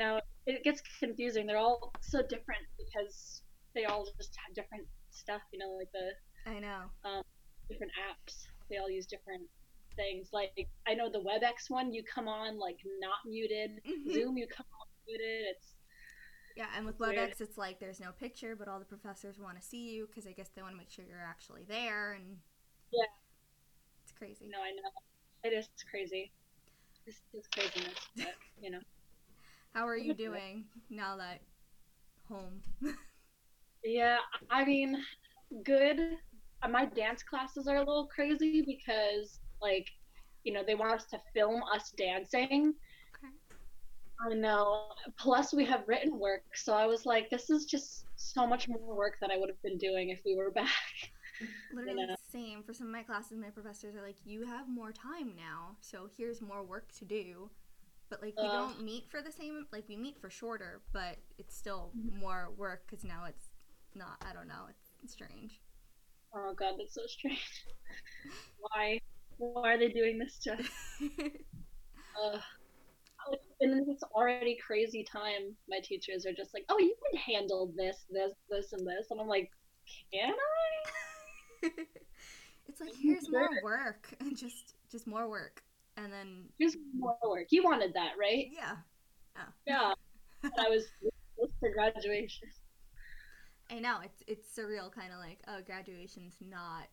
know, it gets confusing. They're all so different because they all just have different stuff. You know, like the I know. um, different apps. They all use different things. Like I know the WebEx one, you come on like not muted. Mhm. Zoom, you come on muted. It's Yeah, and with Weird. WebEx, it's like there's no picture, but all the professors want to see you because I guess they want to make sure you're actually there, and Yeah. it's crazy. no, I know it is crazy. It's just craziness, but you know. How are you doing now that home? Yeah, I mean, good. Uh, My dance classes are a little crazy because, like, you know, they want us to film us dancing. Okay. I know. Plus, we have written work, so I was like, this is just so much more work than I would have been doing if we were back. Literally know. the same. For some of my classes, my professors are like, "You have more time now, so here's more work to do." But like, we don't meet for the same. Like, we meet for shorter, but it's still Mhm. more work because now it's not. I don't know. It's, it's strange. Oh God, that's so strange. Why? Why are they doing this to us? Ugh. And it's already crazy time. My teachers are just like, "Oh, you can handle this, this, this, and this," and I'm like, "Can I?" it's like here's more work and just just more work, and then Here's more work. You wanted that, right? yeah. Yeah. I was close to graduation. I know it's it's surreal, kind of like oh, graduation's not.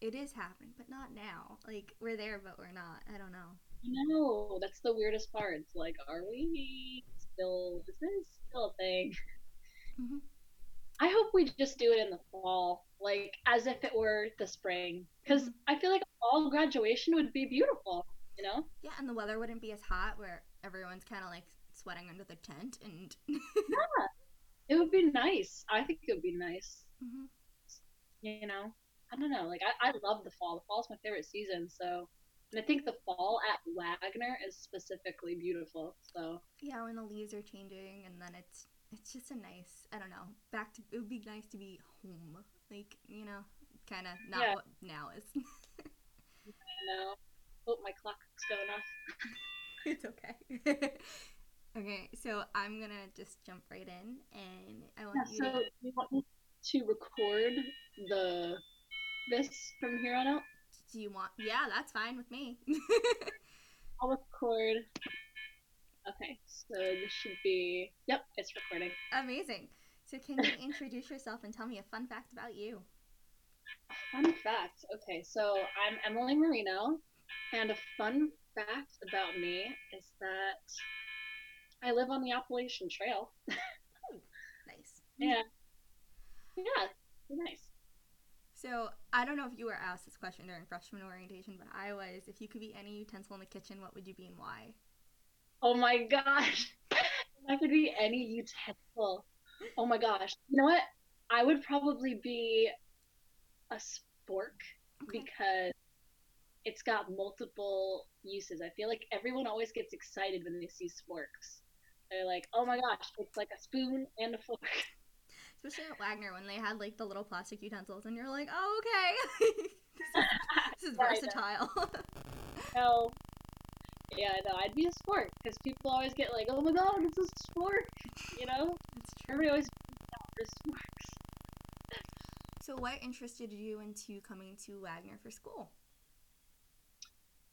It is happening, but not now. Like we're there, but we're not. I don't know. No, that's the weirdest part. It's like, are we still? Is this still a thing? Mhm. I hope we just do it in the fall, like as if it were the spring, because Mhm. I feel like fall graduation would be beautiful. You know? Yeah, and the weather wouldn't be as hot where everyone's kind of like sweating under the tent and. yeah, It would be nice. I think it would be nice. Mhm. You know? I don't know. Like I, I love the fall. The fall's my favorite season. So, and I think the fall at Wagner is specifically beautiful. So. Yeah, when the leaves are changing, and then it's it's just a nice. I don't know. Back to it would be nice to be home, like you know, kind of not Yeah. what now is. No. Oh, my clock's going off. it's okay. okay, so I'm gonna just jump right in, and I want Yeah, you so to. you want me to record the this from here on out? Do you want? Yeah, that's fine with me. I'll record. Okay, so this should be. Yep, it's recording. Amazing. So can you introduce yourself and tell me a fun fact about you? Fun fact. Okay, so I'm Emily Marino, and a fun fact about me is that I live on the Appalachian Trail. Nice. Yeah. Yeah, nice. So I don't know if you were asked this question during freshman orientation, but I was. If you could be any utensil in the kitchen, what would you be and why? Oh my gosh. I could be any utensil. Oh my gosh. You know what? I would probably be a spork Okay. because it's got multiple uses. I feel like everyone always gets excited when they see sporks. They're like, oh my gosh, it's like a spoon and a fork. Especially at Wagner when they had like the little plastic utensils, and you're like, oh okay, this is, this is Yeah, I know. versatile. No. Yeah, no, I'd be a spork because people always get like, oh my god, it's a spork. You know? That's true. Everybody always for sporks. So what interested you into coming to Wagner for school?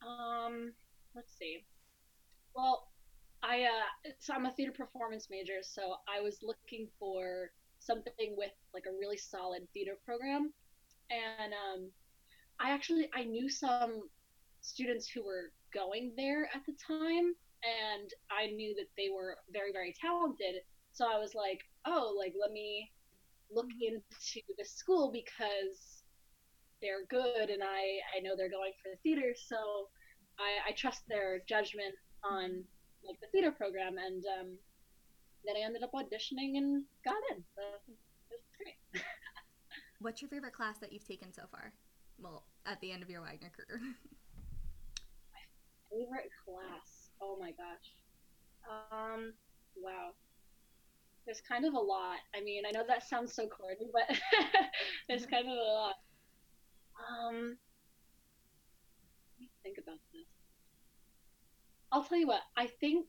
Um, let's see. Well, I uh, so I'm a theater performance major, so I was looking for something with like a really solid theater program, and um, I actually I knew some students who were going there at the time, and I knew that they were very very talented. So I was like, oh, like let me look into the school because they're good, and I I know they're going for the theater, so I, I trust their judgment on like the theater program, and um, then I ended up auditioning and got in. So it was great. What's your favorite class that you've taken so far? Well, at the end of your Wagner career. My favorite class? Oh my gosh. Um, wow. There's kind of a lot. I mean, I know that sounds so corny, but there's kind of a lot. Um, let me think about this. I'll tell you what. I think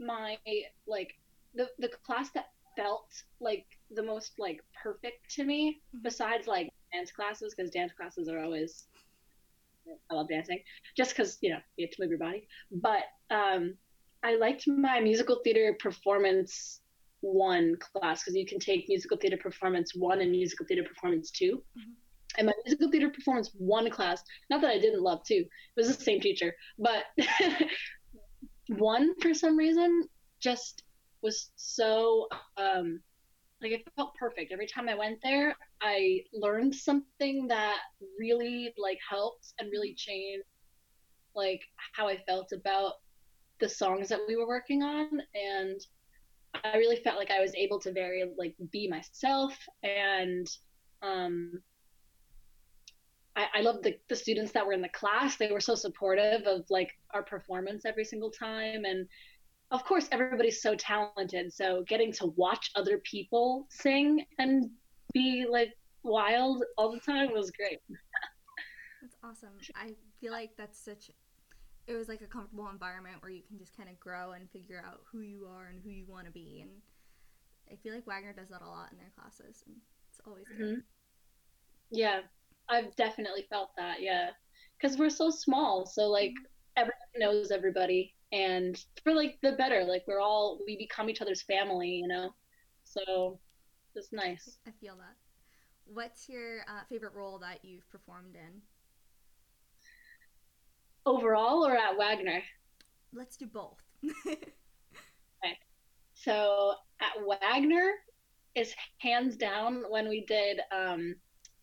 my like the the class that felt like the most like perfect to me Mhm. besides like dance classes because dance classes are always I love dancing just because you know you have to move your body but um I liked my musical theater performance one class because you can take musical theater performance one and musical theater performance 2 Mhm. and my musical theater performance one class not that I didn't love two it was the same teacher but one for some reason just was so um like it felt perfect. Every time i went there i learned something that really like helped and really changed like how i felt about the songs that we were working on and i really felt like i was able to very like be myself and um I, I loved the, the students that were in the class. They were so supportive of like our performance every single time. And of course, everybody's so talented. So getting to watch other people sing and be like wild all the time was great. That's awesome. I feel like that's such. It was like a comfortable environment where you can just kind of grow and figure out who you are and who you want to be. And I feel like Wagner does that a lot in their classes, and it's always good. Mhm. Yeah, I've definitely felt that. Yeah, because we're so small. So like everybody knows everybody, and for like the better. Like we're all we become each other's family, you know. So it's nice. I feel that. What's your uh, favorite role that you've performed in? Overall, or at Wagner. Let's do both. okay. So at Wagner is hands down when we did um,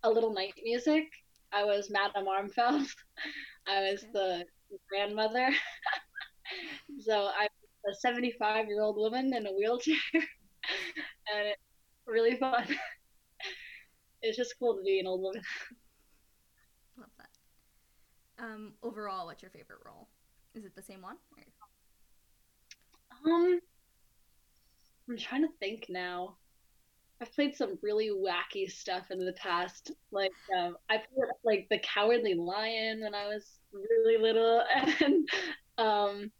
a little night music. I was Madame Armfeldt. I was Okay. the grandmother. so I'm a 75 year old woman in a wheelchair, and it's really fun. it's just cool to be an old woman. Um, overall, what's your favorite role? Is it the same one? Or... Um, I'm trying to think now. I've played some really wacky stuff in the past. Like um, I played like the Cowardly Lion when I was really little, and um,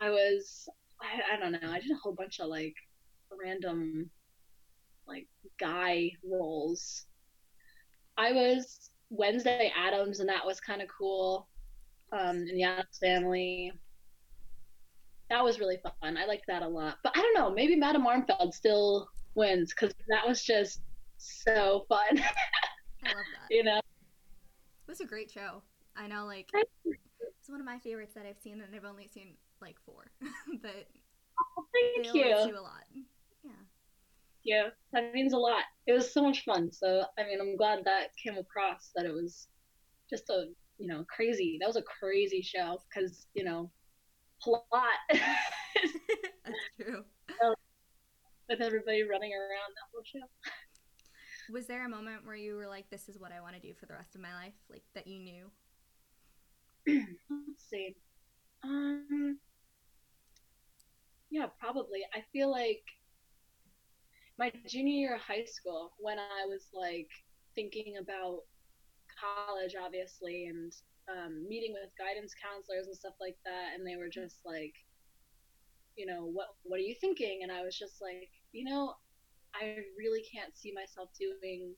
I was I, I don't know. I did a whole bunch of like random like guy roles. I was Wednesday Addams, and that was kind of cool. Um, in the Addams Family. That was really fun. I liked that a lot. But I don't know. Maybe Madame Armfeldt still wins because that was just so fun. I love that. you know. It was a great show. I know, like, it's one of my favorites that I've seen, and I've only seen like four, but Thank they you. do a lot. Yeah. That means a lot. It was so much fun. So I mean, I'm glad that came across that it was just a you know crazy. That was a crazy show because you know plot That's true. with everybody running around that whole show. Was there a moment where you were like, "This is what I want to do for the rest of my life," like that you knew? Let's see. Um, yeah, probably. I feel like my junior year of high school, when I was like thinking about college, obviously, and um, meeting with guidance counselors and stuff like that, and they were just like, you know, what what are you thinking? And I was just like, you know, I really can't see myself doing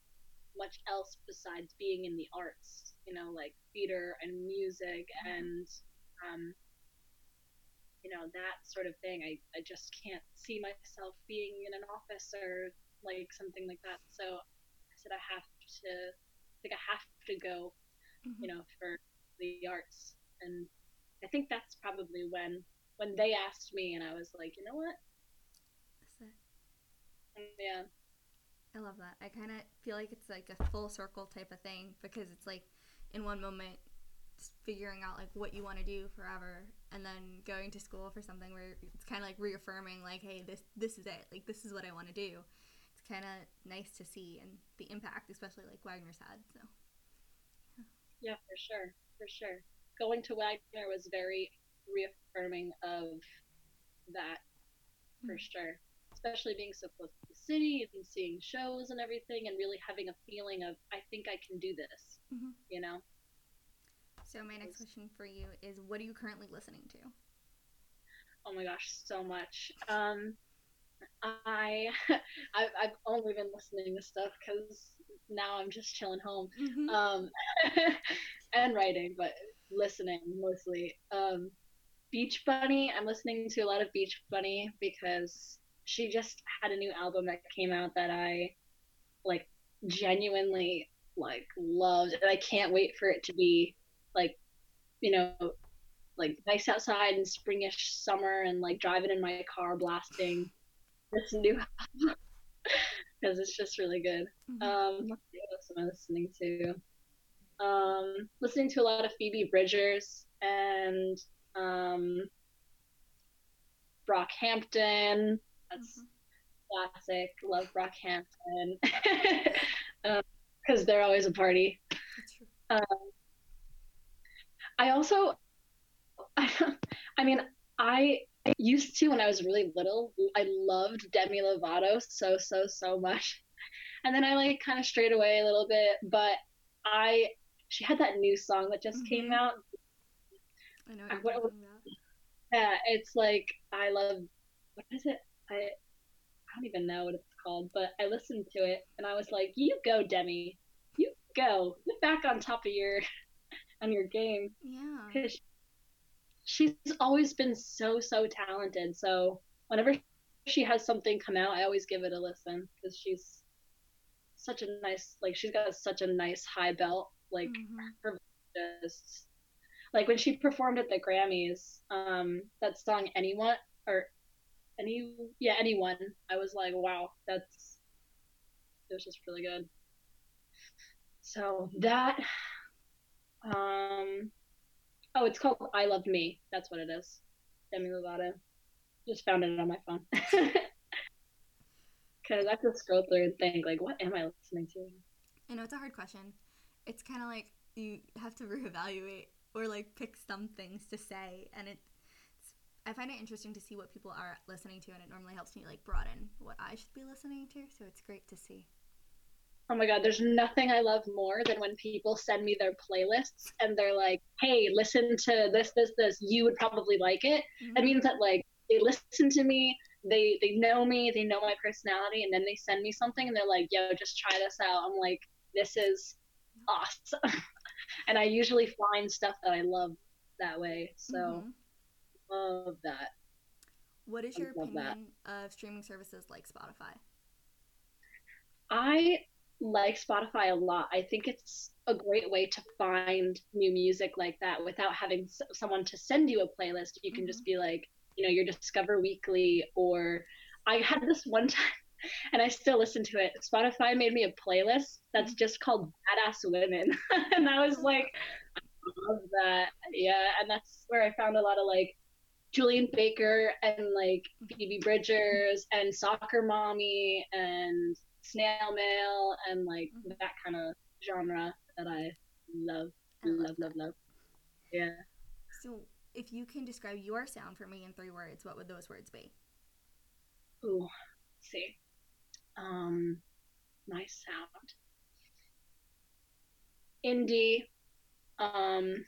much else besides being in the arts, you know, like theater and music and um, you know, that sort of thing. I, I just can't see myself being in an office or like something like that. So I said I have to like I have to go, Mhm. you know, for the arts. And I think that's probably when when they asked me and I was like, you know what? Yeah. I love that. I kind of feel like it's like a full circle type of thing because it's like in one moment figuring out like what you want to do forever and then going to school for something where it's kind of like reaffirming like hey this this is it like this is what I want to do. It's kind of nice to see and the impact especially like Wagner's had. So Yeah, for sure, for sure. Going to Wagner was very reaffirming of that, for Mm. sure. Especially being so close to the city and seeing shows and everything, and really having a feeling of I think I can do this. Mhm. You know. So my next question for you is what are you currently listening to? oh my gosh, so much. Um, I I've, I've only been listening to stuff because now I'm just chilling home, Mhm. um, and writing, but listening mostly. Um, Beach Bunny. I'm listening to a lot of Beach Bunny because she just had a new album that came out that I like genuinely like loved, and I can't wait for it to be like you know like nice outside and springish summer and like driving in my car blasting this new album because it's just really good. Mhm. Um, what else am I listening to? Um, listening to a lot of Phoebe Bridgers and um, Brockhampton. That's Mhm. classic. Love Brockhampton because they're always a party. True. I also, I mean, I used to when I was really little. I loved Demi Lovato so so so much, and then I like kind of strayed away a little bit. But I, she had that new song that just came Mhm. out. I know what what- Yeah, it's like I love. What is it? I, I don't even know what it's called, but I listened to it and I was like, "You go, Demi. You go. Get back on top of your, on your game." Yeah. because she's always been so so talented so whenever she has something come out i always give it a listen because she's such a nice like she's got such a nice high belt like Mhm. just like when she performed at the grammys um that song anyone or any yeah anyone i was like wow that's it was just really good so that um oh it's called i loved me that's what it is demi lovato just found it on my phone because i to scroll through and think like what am i listening to I know it's a hard question. It's kind of like you have to reevaluate or like pick some things to say, and it. I find it interesting to see what people are listening to, and it normally helps me like broaden what I should be listening to. So it's great to see. Oh my god, there's nothing I love more than when people send me their playlists and they're like, "Hey, listen to this, this, this. You would probably like it." That means that like they listen to me, they they know me, they know my personality, and then they send me something and they're like, "Yo, just try this out." I'm like, "This is awesome," and I usually find stuff that I love that way. So Mhm. love that. what is your love that. opinion of streaming services like Spotify? I like Spotify a lot. I think it's a great way to find new music like that without having s- someone to send you a playlist. You can just mm-hmm. be like, you know, your Discover Weekly, or I had this one time, and I still listen to it. Spotify made me a playlist that's just called Badass Women, and I was oh. like, I love that. Yeah, and that's where I found a lot of like Julien Baker and like Phoebe Bridgers and Soccer Mommy and Snail Mail and like Mhm. that kind of genre that I love, I love love, love, love. Yeah. So, if you can describe your sound for me in three words, what would those words be? Ooh, let's see. Um, my sound. Indie. Um,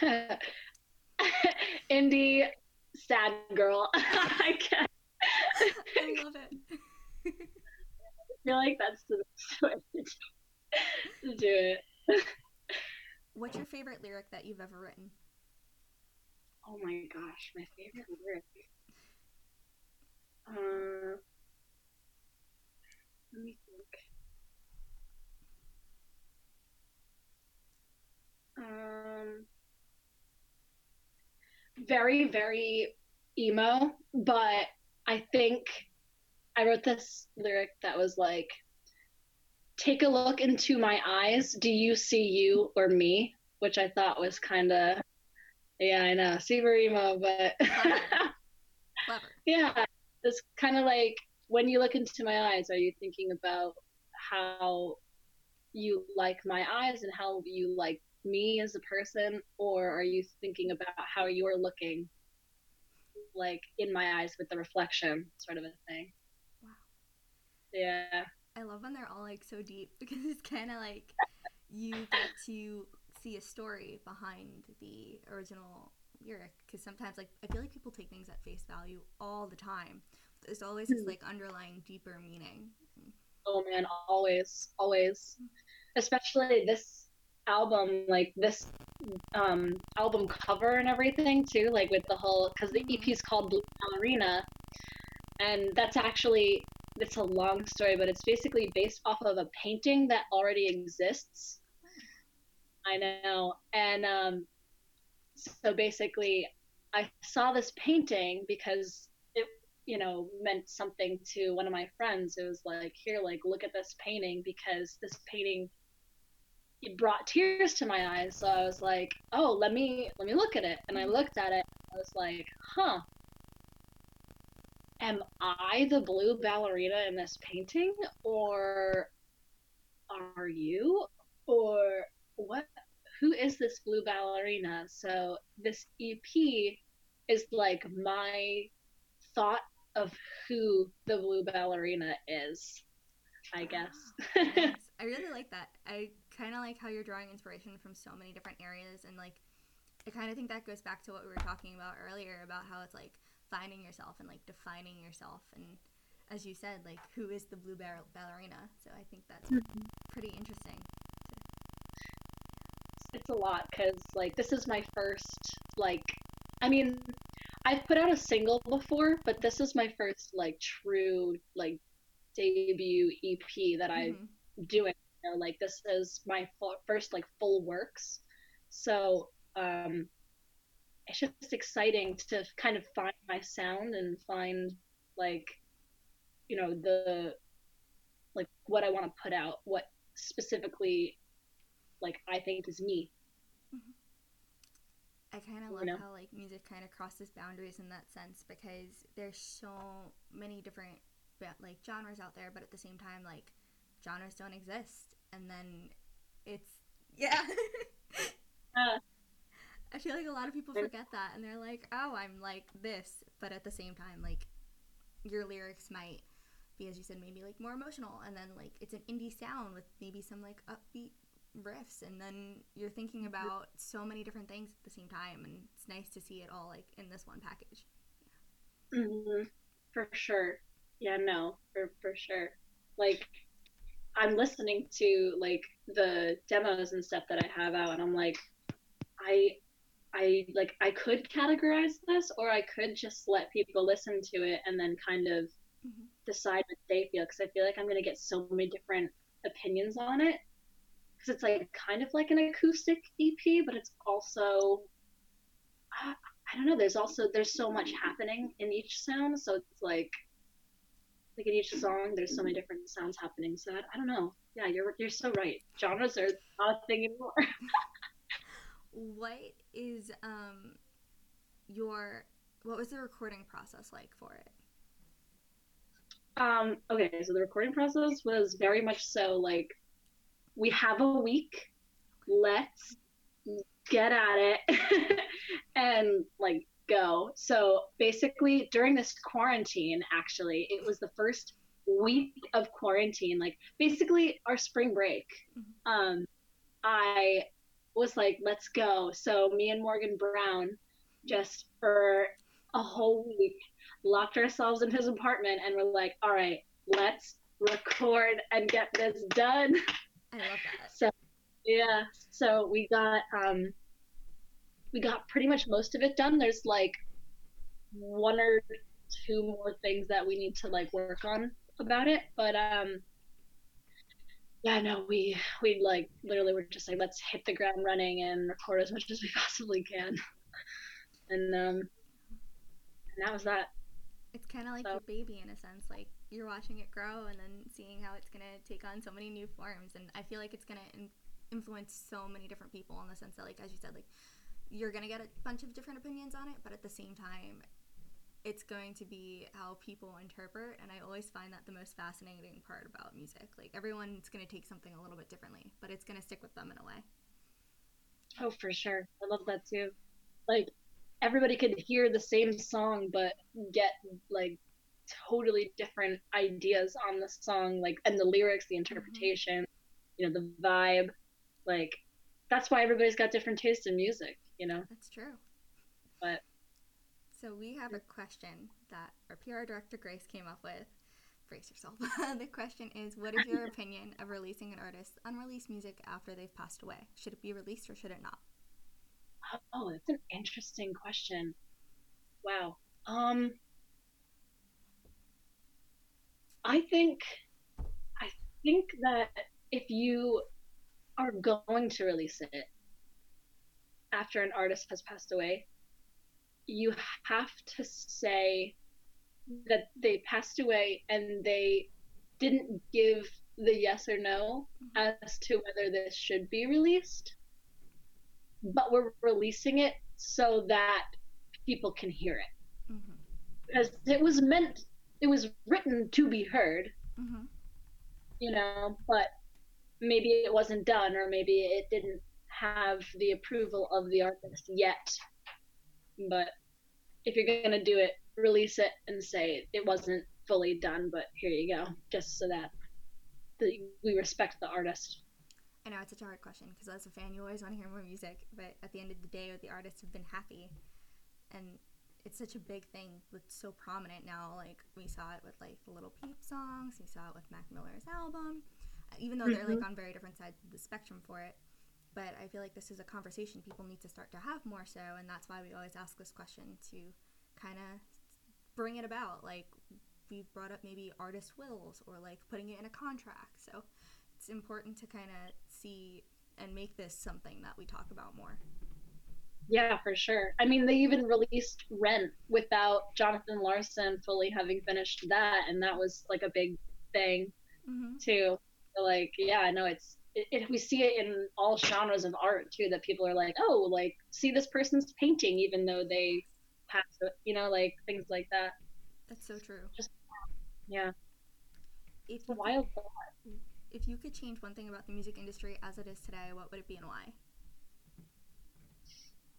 indie sad girl. I can't. I love it. feel like that's the best way to do it. What's your favorite lyric that you've ever written? Oh my gosh, my favorite lyric. Uh, let me think. Um, very, very emo, but I think I wrote this lyric that was like, Take a look into my eyes. Do you see you or me? Which I thought was kind of, yeah, I know, super emo, but Clever. yeah, it's kind of like when you look into my eyes, are you thinking about how you like my eyes and how you like me as a person, or are you thinking about how you're looking like in my eyes with the reflection, sort of a thing? Yeah. I love when they're all like so deep because it's kind of like you get to see a story behind the original lyric because sometimes like I feel like people take things at face value all the time. There's always this hmm. like underlying deeper meaning. Oh man, always, always. Mm. Especially this album, like this um album cover and everything too, like with the whole because the mm-hmm. EP is called Blue Ballerina, and that's actually it's a long story, but it's basically based off of a painting that already exists. I know, and um, so basically, I saw this painting because it, you know, meant something to one of my friends. It was like, here, like, look at this painting because this painting it brought tears to my eyes. So I was like, oh, let me let me look at it. And I looked at it. And I was like, huh. Am I the blue ballerina in this painting, or are you, or what? Who is this blue ballerina? So this EP is like my thought of who the blue ballerina is. I guess. nice. I really like that. I kind of like how you're drawing inspiration from so many different areas, and like, I kind of think that goes back to what we were talking about earlier about how it's like finding yourself and like defining yourself, and as you said, like who is the blue bar- ballerina. So I think that's mm-hmm. pretty interesting. It's a lot because like this is my first like, I mean, I've put out a single before, but this is my first like true like debut EP that mm-hmm. I'm doing. You know, like this is my first like full works, so um, it's just exciting to kind of find my sound and find like you know the like what I want to put out, what specifically like I think is me. Mm-hmm. I kind of love you know? how like music kind of crosses boundaries in that sense because there's so many different like genres out there, but at the same time, like genres don't exist, and then it's yeah. uh, I feel like a lot of people forget that, and they're like, "Oh, I'm like this," but at the same time, like your lyrics might be, as you said, maybe like more emotional, and then like it's an indie sound with maybe some like upbeat riffs, and then you're thinking about so many different things at the same time, and it's nice to see it all like in this one package. Yeah. Mm-hmm. For sure. Yeah, no, for for sure. Like I'm listening to like the demos and stuff that I have out and I'm like I I like I could categorize this or I could just let people listen to it and then kind of mm-hmm. decide what they feel because I feel like I'm going to get so many different opinions on it. Because it's like kind of like an acoustic EP but it's also I, I don't know there's also there's so much happening in each sound so it's like like in each song there's so many different sounds happening so I, I don't know. Yeah you're you're so right. Genres are not a thing anymore what is um your what was the recording process like for it um okay so the recording process was very much so like we have a week let's get at it and like go. So basically, during this quarantine, actually, it was the first week of quarantine, like basically our spring break. Mm-hmm. Um, I was like, let's go. So me and Morgan Brown just for a whole week locked ourselves in his apartment and we're like, all right, let's record and get this done. I love that. So yeah, so we got um we got pretty much most of it done. There's like one or two more things that we need to like work on about it, but um yeah, no, we we like literally were just like let's hit the ground running and record as much as we possibly can. and um and that was that. It's kind of like so. your baby in a sense, like you're watching it grow and then seeing how it's going to take on so many new forms and I feel like it's going to in- influence so many different people in the sense that like as you said like you're going to get a bunch of different opinions on it, but at the same time, it's going to be how people interpret. And I always find that the most fascinating part about music. Like, everyone's going to take something a little bit differently, but it's going to stick with them in a way. Oh, for sure. I love that too. Like, everybody could hear the same song, but get, like, totally different ideas on the song, like, and the lyrics, the mm-hmm. interpretation, mm-hmm. you know, the vibe. Like, that's why everybody's got different tastes in music you know that's true But so we have a question that our PR director Grace came up with. Brace yourself. the question is What is your opinion of releasing an artist's unreleased music after they've passed away? Should it be released or should it not? Oh, that's an interesting question. Wow. Um, I think, I think that if you are going to release it after an artist has passed away, you have to say that they passed away and they didn't give the yes or no as to whether this should be released, but we're releasing it so that people can hear it. Mm-hmm. Because it was meant, it was written to be heard, mm-hmm. you know, but maybe it wasn't done or maybe it didn't have the approval of the artist yet. But if you're going to do it, release it and say it wasn't fully done, but here you go, just so that the, we respect the artist. I know it's such a hard question because as a fan, you always want to hear more music, but at the end of the day, the artists have been happy, and it's such a big thing that's so prominent now. Like we saw it with like the Lil Peep songs, we saw it with Mac Miller's album, even though they're mm-hmm. like on very different sides of the spectrum for it. But I feel like this is a conversation people need to start to have more so, and that's why we always ask this question to kind of bring it about. Like we've brought up maybe artist wills or like putting it in a contract. So it's important to kind of see and make this something that we talk about more. Yeah, for sure. I mean, they even released Rent without Jonathan Larson fully having finished that, and that was like a big thing mm-hmm. too. So, like, yeah, I know it's it, it, we see it in all genres of art too. That people are like, oh, like see this person's painting, even though they passed it, you know, like things like that. That's so true. Just yeah. If you wild could, If you could change one thing about the music industry as it is today, what would it be and why?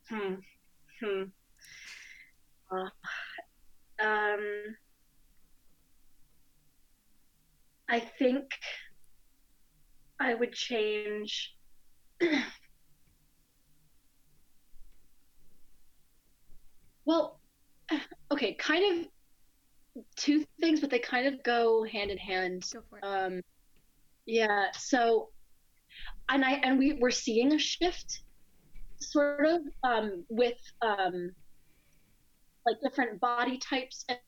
Hmm. Hmm. Uh, um. I think I would change Well, okay, kind of two things, but they kind of go hand in hand. Go for it. Um, yeah. So, and I and we we're seeing a shift, sort of, um, with um, like different body types and,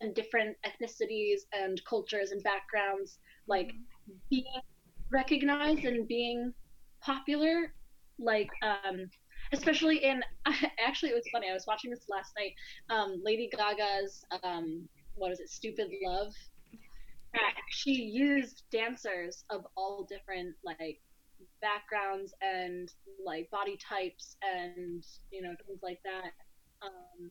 and different ethnicities and cultures and backgrounds, like mm-hmm. being recognized and being popular, like um, especially in actually it was funny. I was watching this last night. Um, Lady Gaga's um, what is it? Stupid Love. She used dancers of all different like backgrounds and like body types and you know things like that. Um,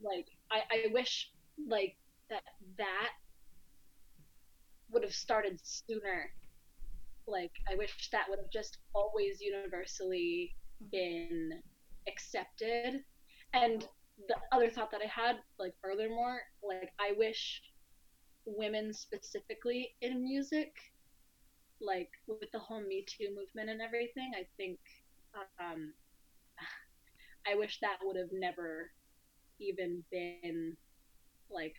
like I, I wish like that that would have started sooner. Like i wish that would have just always universally been accepted. And the other thought that I had, like furthermore, like I wish women specifically in music, like with the whole Me Too movement and everything, I think um, I wish that would have never even been like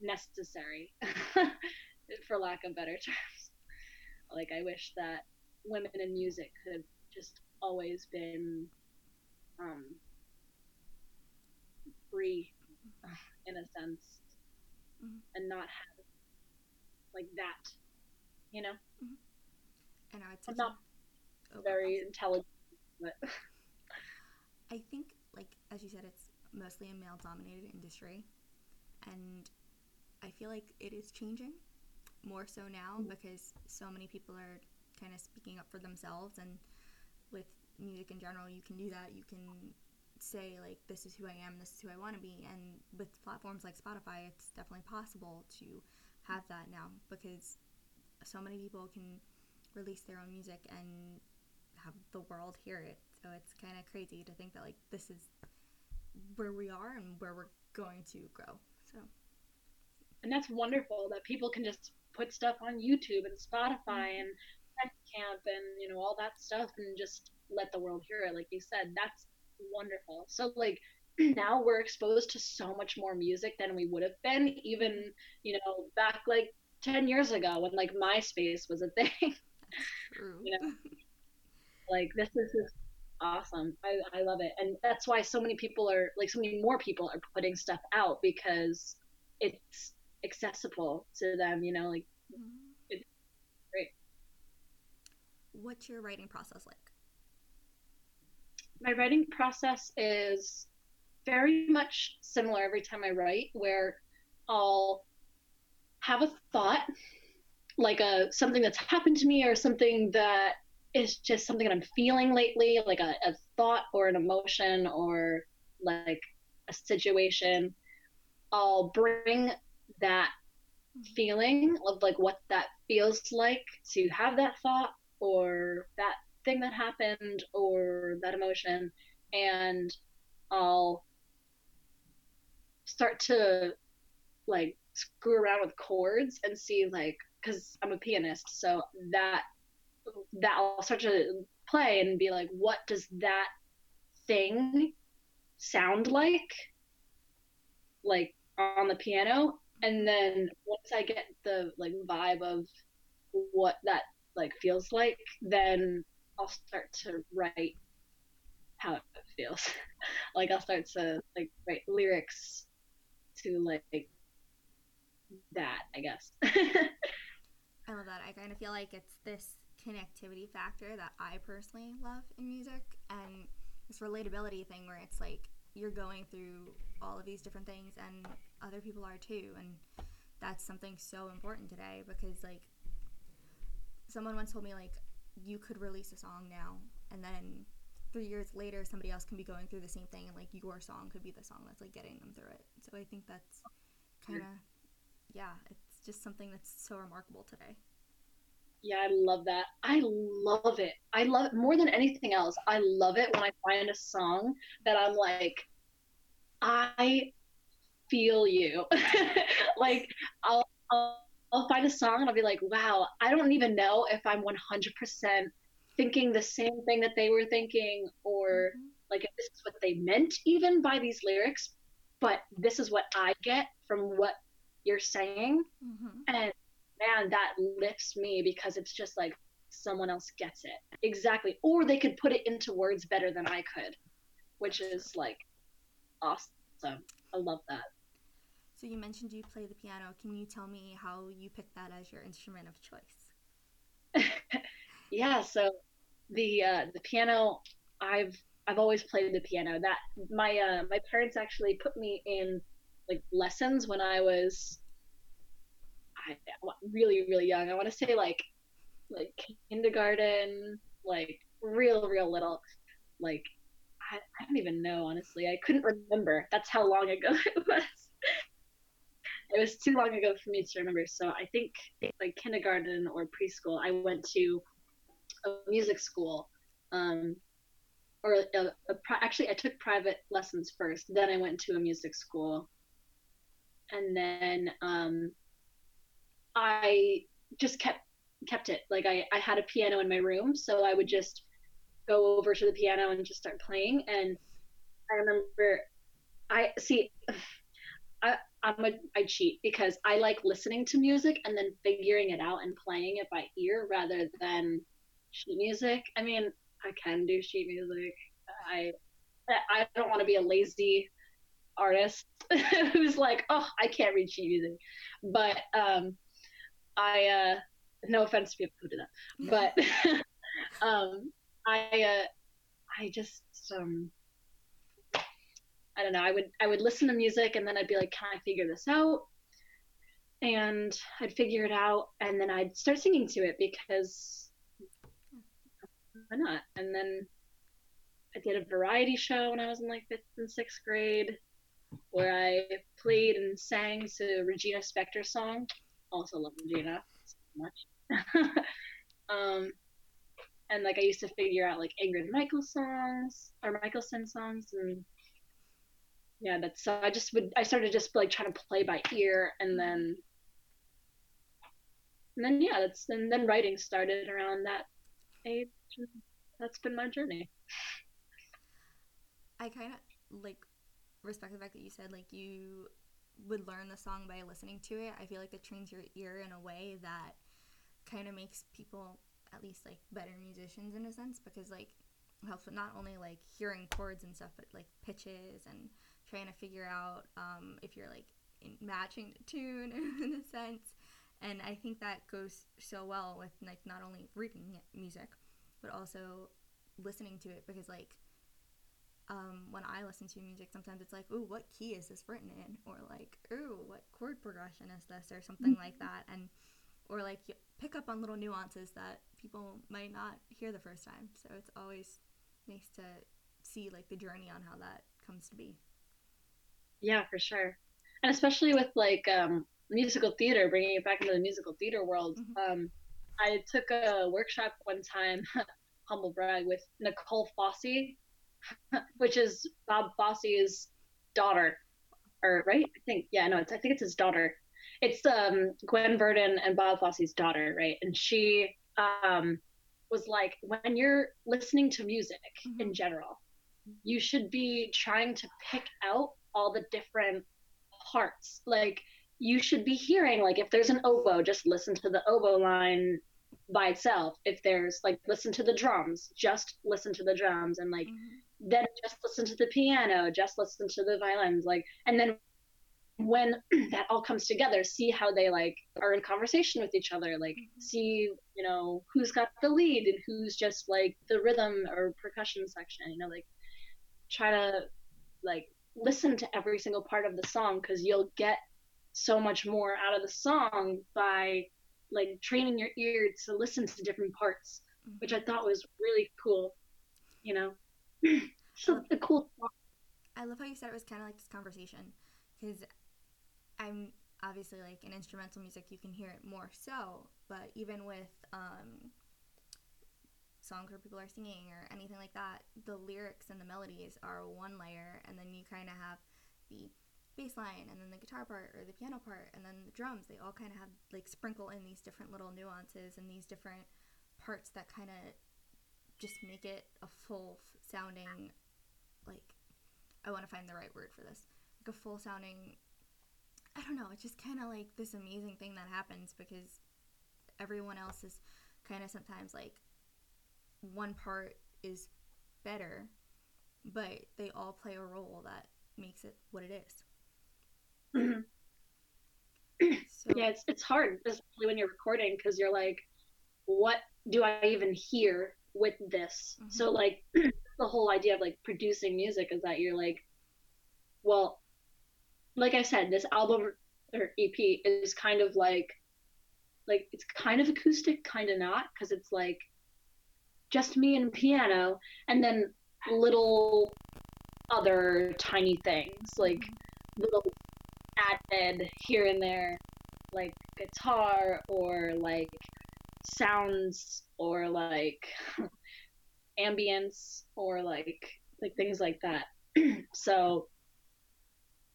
necessary, for lack of better terms. Like I wish that women in music could just always been um, free in a sense mm-hmm. and not have like that, you know? Mm-hmm. And I say I'm not oh, very intelligent, but I think, like, as you said, it's mostly a male dominated industry. And I feel like it is changing more so now mm-hmm. because so many people are kind of speaking up for themselves and with music in general, you can do that. You can say like this is who I am, this is who I want to be, and with platforms like Spotify, it's definitely possible to have that now because so many people can release their own music and have the world hear it. So it's kind of crazy to think that like this is where we are and where we're going to grow. So and that's wonderful that people can just put stuff on YouTube and Spotify mm-hmm. and camp and you know all that stuff and just let the world hear it like you said that's wonderful. So like now we're exposed to so much more music than we would have been even, you know, back like 10 years ago when like MySpace was a thing. True. you know, like this is just awesome. I, I love it. And that's why so many people are like so many more people are putting stuff out because it's accessible to them, you know, like Mhm. it's great. What's your writing process like? My writing process is very much similar every time I write, where I'll have a thought, like a something that's happened to me or something that is just something that I'm feeling lately, like a, a thought or an emotion or like a situation. I'll bring that mm-hmm. feeling of like what that feels like to have that thought or that thing that happened or that emotion and I'll start to like screw around with chords and see like because I'm a pianist so that that I'll start to play and be like what does that thing sound like like on the piano and then once I get the like vibe of what that like feels like then I'll start to write how it feels like I'll start to like write lyrics to like that I guess I love that. I kind of feel like it's this connectivity factor that I personally love in music and this relatability thing where it's like you're going through all of these different things and other people are too and that's something so important today because like someone once told me like you could release a song now and then three years later somebody else can be going through the same thing and like your song could be the song that's like getting them through it so i think that's kind of yeah it's just something that's so remarkable today Yeah, I love that. I love it. I love it more than anything else. I love it when I find a song that I'm like, I feel you. like, I'll, I'll, I'll find a song and I'll be like, wow, I don't even know if I'm 100% thinking the same thing that they were thinking or Mhm. like if this is what they meant even by these lyrics, but this is what I get from what you're saying Mhm. and man that lifts me because it's just like someone else gets it exactly or they could put it into words better than i could which is like awesome i love that So you mentioned you play the piano. Can you tell me how you picked that as your instrument of choice? yeah so the uh the piano i've i've always played the piano. That my uh my parents actually put me in like lessons when i was I, really really young. I want to say like like kindergarten like real real little. Like I, I don't even know honestly. I couldn't remember. That's how long ago it was it was too long ago for me to remember so i think like kindergarten or preschool i went to a music school um or a, a, pri- actually i took private lessons first then i went to a music school. And then um i just kept kept it. Like i i had a piano in my room so i would just go over to the piano and just start playing. And i remember i see I'm a I cheat because I like listening to music and then figuring it out and playing it by ear rather than sheet music. I mean, I can do sheet music. I I don't want to be a lazy artist who's like, oh, I can't read sheet music. But um, I uh, no offense to people who do that, but um, I uh, I just um, I don't know. I would I would listen to music and then I'd be like, can I figure this out? And I'd figure it out and then I'd start singing to it because why not? And then I did a variety show when I was in like fifth and sixth grade where I played and sang to Regina Spektor song. Also love Regina so much. um, and like I used to figure out like Ingrid Michaelson songs or Michaelson songs and yeah, that's so I just would I started just like trying to play by ear and then and then yeah, that's and then writing started around that age. That's been my journey. I kind of like respect the fact that you said like you would learn the song by listening to it. I feel like it trains your ear in a way that kind of makes people at least like better musicians in a sense because like helps with not only like hearing chords and stuff but like pitches and trying to figure out um, if you're like matching the tune in a sense and i think that goes so well with like not only reading music but also listening to it because like um, when I listen to music, sometimes it's like, "Ooh, what key is this written in?" Or like, "Ooh, what chord progression is this?" Or something like mm-hmm. that, and or like you pick up on little nuances that people might not hear the first time. So it's always nice to see like the journey on how that comes to be. Yeah, for sure, and especially with like um, musical theater, bringing it back into the musical theater world. Mm-hmm. Um, I took a workshop one time, humble brag, with Nicole Fosse, which is Bob Fosse's daughter, or right? I think yeah, no, it's I think it's his daughter. It's um Gwen Verdon and Bob Fosse's daughter, right? And she um was like, when you're listening to music mm-hmm. in general, you should be trying to pick out all the different parts. Like you should be hearing like if there's an oboe, just listen to the oboe line by itself. If there's like listen to the drums, just listen to the drums and like mm-hmm then just listen to the piano, just listen to the violins, like, and then when that all comes together, see how they like are in conversation with each other, like mm-hmm. see, you know, who's got the lead and who's just like the rhythm or percussion section, you know, like try to like listen to every single part of the song because you'll get so much more out of the song by like training your ear to listen to different parts, mm-hmm. which I thought was really cool, you know so a cool I love how you said it was kind of like this conversation because I'm obviously like in instrumental music you can hear it more so, but even with um, songs where people are singing or anything like that, the lyrics and the melodies are one layer, and then you kind of have the bass line and then the guitar part or the piano part and then the drums. They all kind of have like sprinkle in these different little nuances and these different parts that kind of just make it a full sounding like I want to find the right word for this. Like a full sounding I don't know, it's just kind of like this amazing thing that happens because everyone else is kind of sometimes like one part is better, but they all play a role that makes it what it is. Mm-hmm. So, yeah, it's it's hard, especially when you're recording, because you're like, what do I even hear with this? Mm-hmm. So like, the whole idea of like producing music is that you're like, well, like I said, this album or EP is kind of like, like it's kind of acoustic, kind of not, because it's like just me and piano, and then little other tiny things like little added here and there, like guitar or like sounds or like ambience or like like things like that. so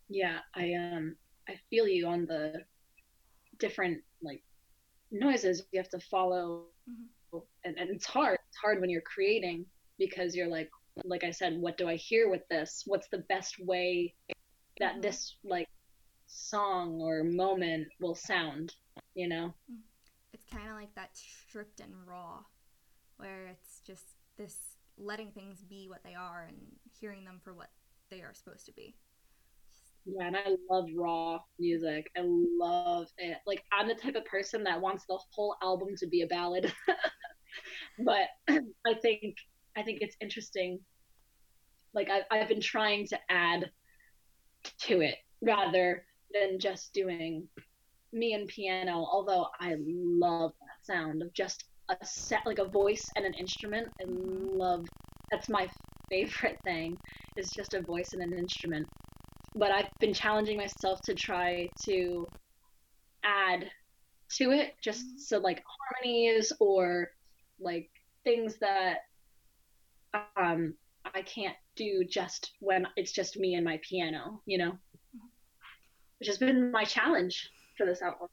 yeah, I um I feel you on the different like noises you have to follow mm-hmm. And, and it's hard. It's hard when you're creating because you're like like I said, what do I hear with this? What's the best way that mm-hmm. this like song or moment will sound, you know? Mm. It's kind of like that stripped and raw where it's just this letting things be what they are and hearing them for what they are supposed to be. Yeah, and I love raw music. I love it. Like I'm the type of person that wants the whole album to be a ballad. but I think I think it's interesting. Like I, I've been trying to add to it rather than just doing me and piano. Although I love that sound of just a set like a voice and an instrument. I love that's my favorite thing is just a voice and an instrument. But I've been challenging myself to try to add to it just mm-hmm. so like harmonies or like things that um I can't do just when it's just me and my piano, you know. Which has been my challenge for this album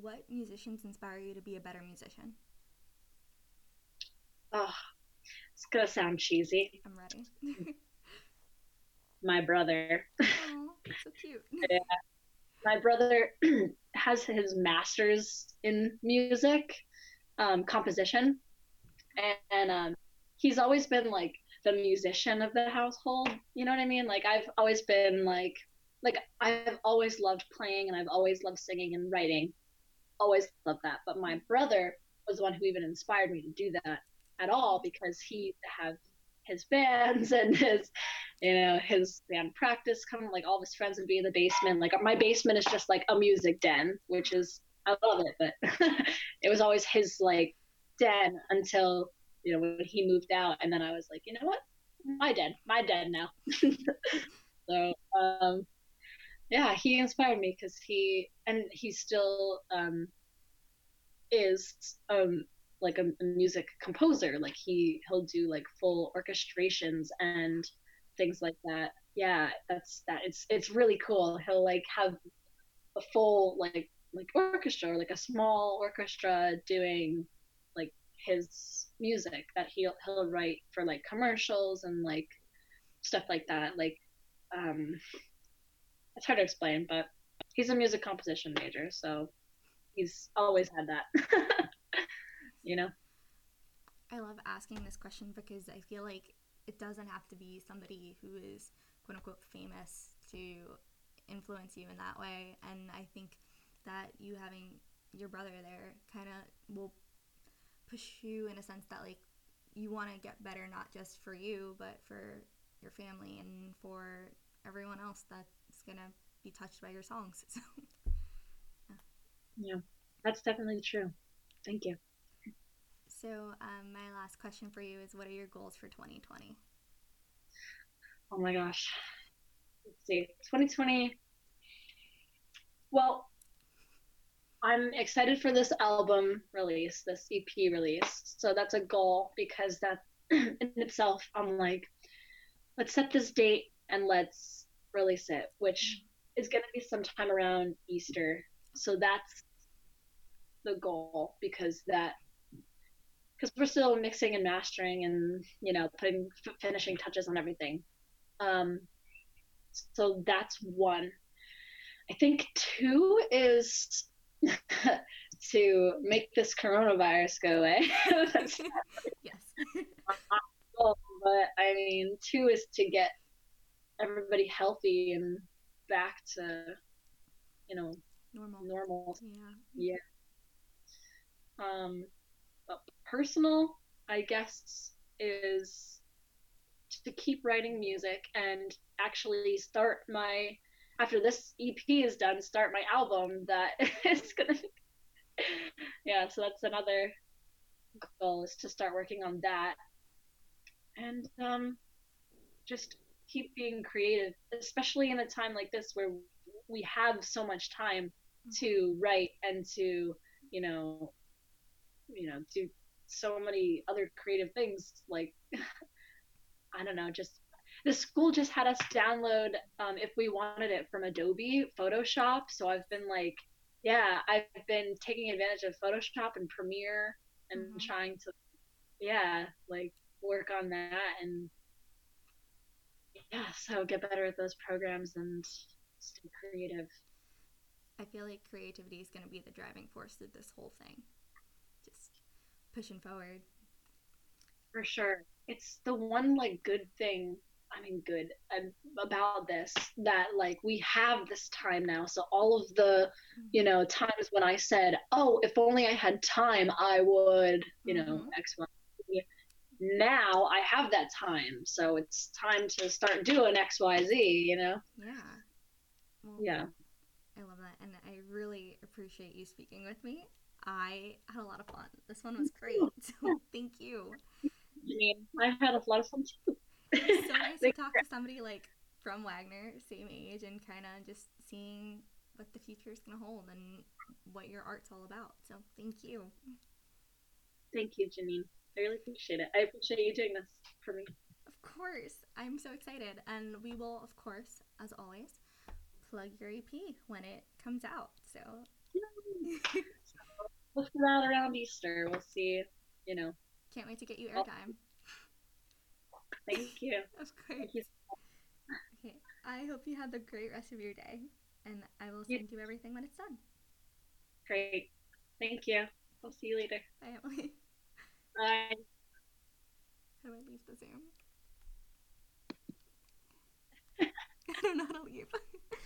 what musicians inspire you to be a better musician? Oh, it's gonna sound cheesy. I'm ready. my brother. Oh, so cute. yeah. My brother has his master's in music, um, composition, and, and um, he's always been like the musician of the household. You know what I mean? Like I've always been like like I've always loved playing and I've always loved singing and writing. Always loved that. But my brother was the one who even inspired me to do that at all because he have his bands and his you know his band practice come like all of his friends would be in the basement like my basement is just like a music den which is i love it but it was always his like den until you know when he moved out and then i was like you know what? My den my den now. So um yeah he inspired me because he and he still um is um like a, a, music composer like he he'll do like full orchestrations and things like that. Yeah that's that it's it's really cool. He'll like have a full like like orchestra or like a small orchestra doing like his music that he'll he'll write for like commercials and like stuff like that like um it's hard to explain but he's a music composition major so he's always had that you know? I love asking this question because I feel like it doesn't have to be somebody who is quote unquote famous to influence you in that way. And I think that you having your brother there kind of will push you in a sense that like you want to get better not just for you but for your family and for everyone else that's going to be touched by your songs. So yeah. Yeah. That's definitely true. Thank you. So, um, my last question for you is what are your goals for 2020? Oh my gosh. Let's see. 2020. Well, I'm excited for this album release, this EP release. So that's a goal because that in itself, I'm like, let's set this date and let's release it, which is going to be sometime around Easter. So that's the goal because that because we're still mixing and mastering and you know putting f- finishing touches on everything um so that's one i think two is to make this coronavirus go away. Yes. But i mean two is to get everybody healthy and back to you know normal. normal. Yeah. Yeah. Um but personal, I guess, is to keep writing music and actually start my after this EP is done, start my album that is gonna yeah, so that's another goal is to start working on that. And um just keep being creative, especially in a time like this where we have so much time to write and to, you know, you know, do so many other creative things like i don't know just the school just had us download um, if we wanted it from adobe photoshop so i've been like yeah i've been taking advantage of photoshop and premiere and mm-hmm. trying to yeah like work on that and yeah so get better at those programs and stay creative i feel like creativity is going to be the driving force of this whole thing Just pushing forward. For sure. It's the one like good thing I mean, good about this that like we have this time now. So all of the, you know, times when I said, "Oh, if only I had time, I would," you know, mm-hmm. X, Y. Now I have that time, so it's time to start doing X, Y, Z. You know. Yeah. Well, yeah. I love that, and I really appreciate you speaking with me. I had a lot of fun. This one was great. So thank you. I mean, I had a lot of fun too. It's so nice to talk to somebody like from Wagner, same age, and kind of just seeing what the future is going to hold and what your art's all about. So thank you. Thank you, Janine. I really appreciate it. I appreciate you doing this for me. Of course. I'm so excited. And we will, of course, as always, plug your EP when it comes out. So look for that around Easter. We'll see. You know. Can't wait to get you airtime. Thank you. of course. You okay. I hope you have the great rest of your day, and I will send you everything when it's done. Great. Thank you. I'll see you later. Bye, Emily. Bye. How do I leave the Zoom? I don't know how to leave.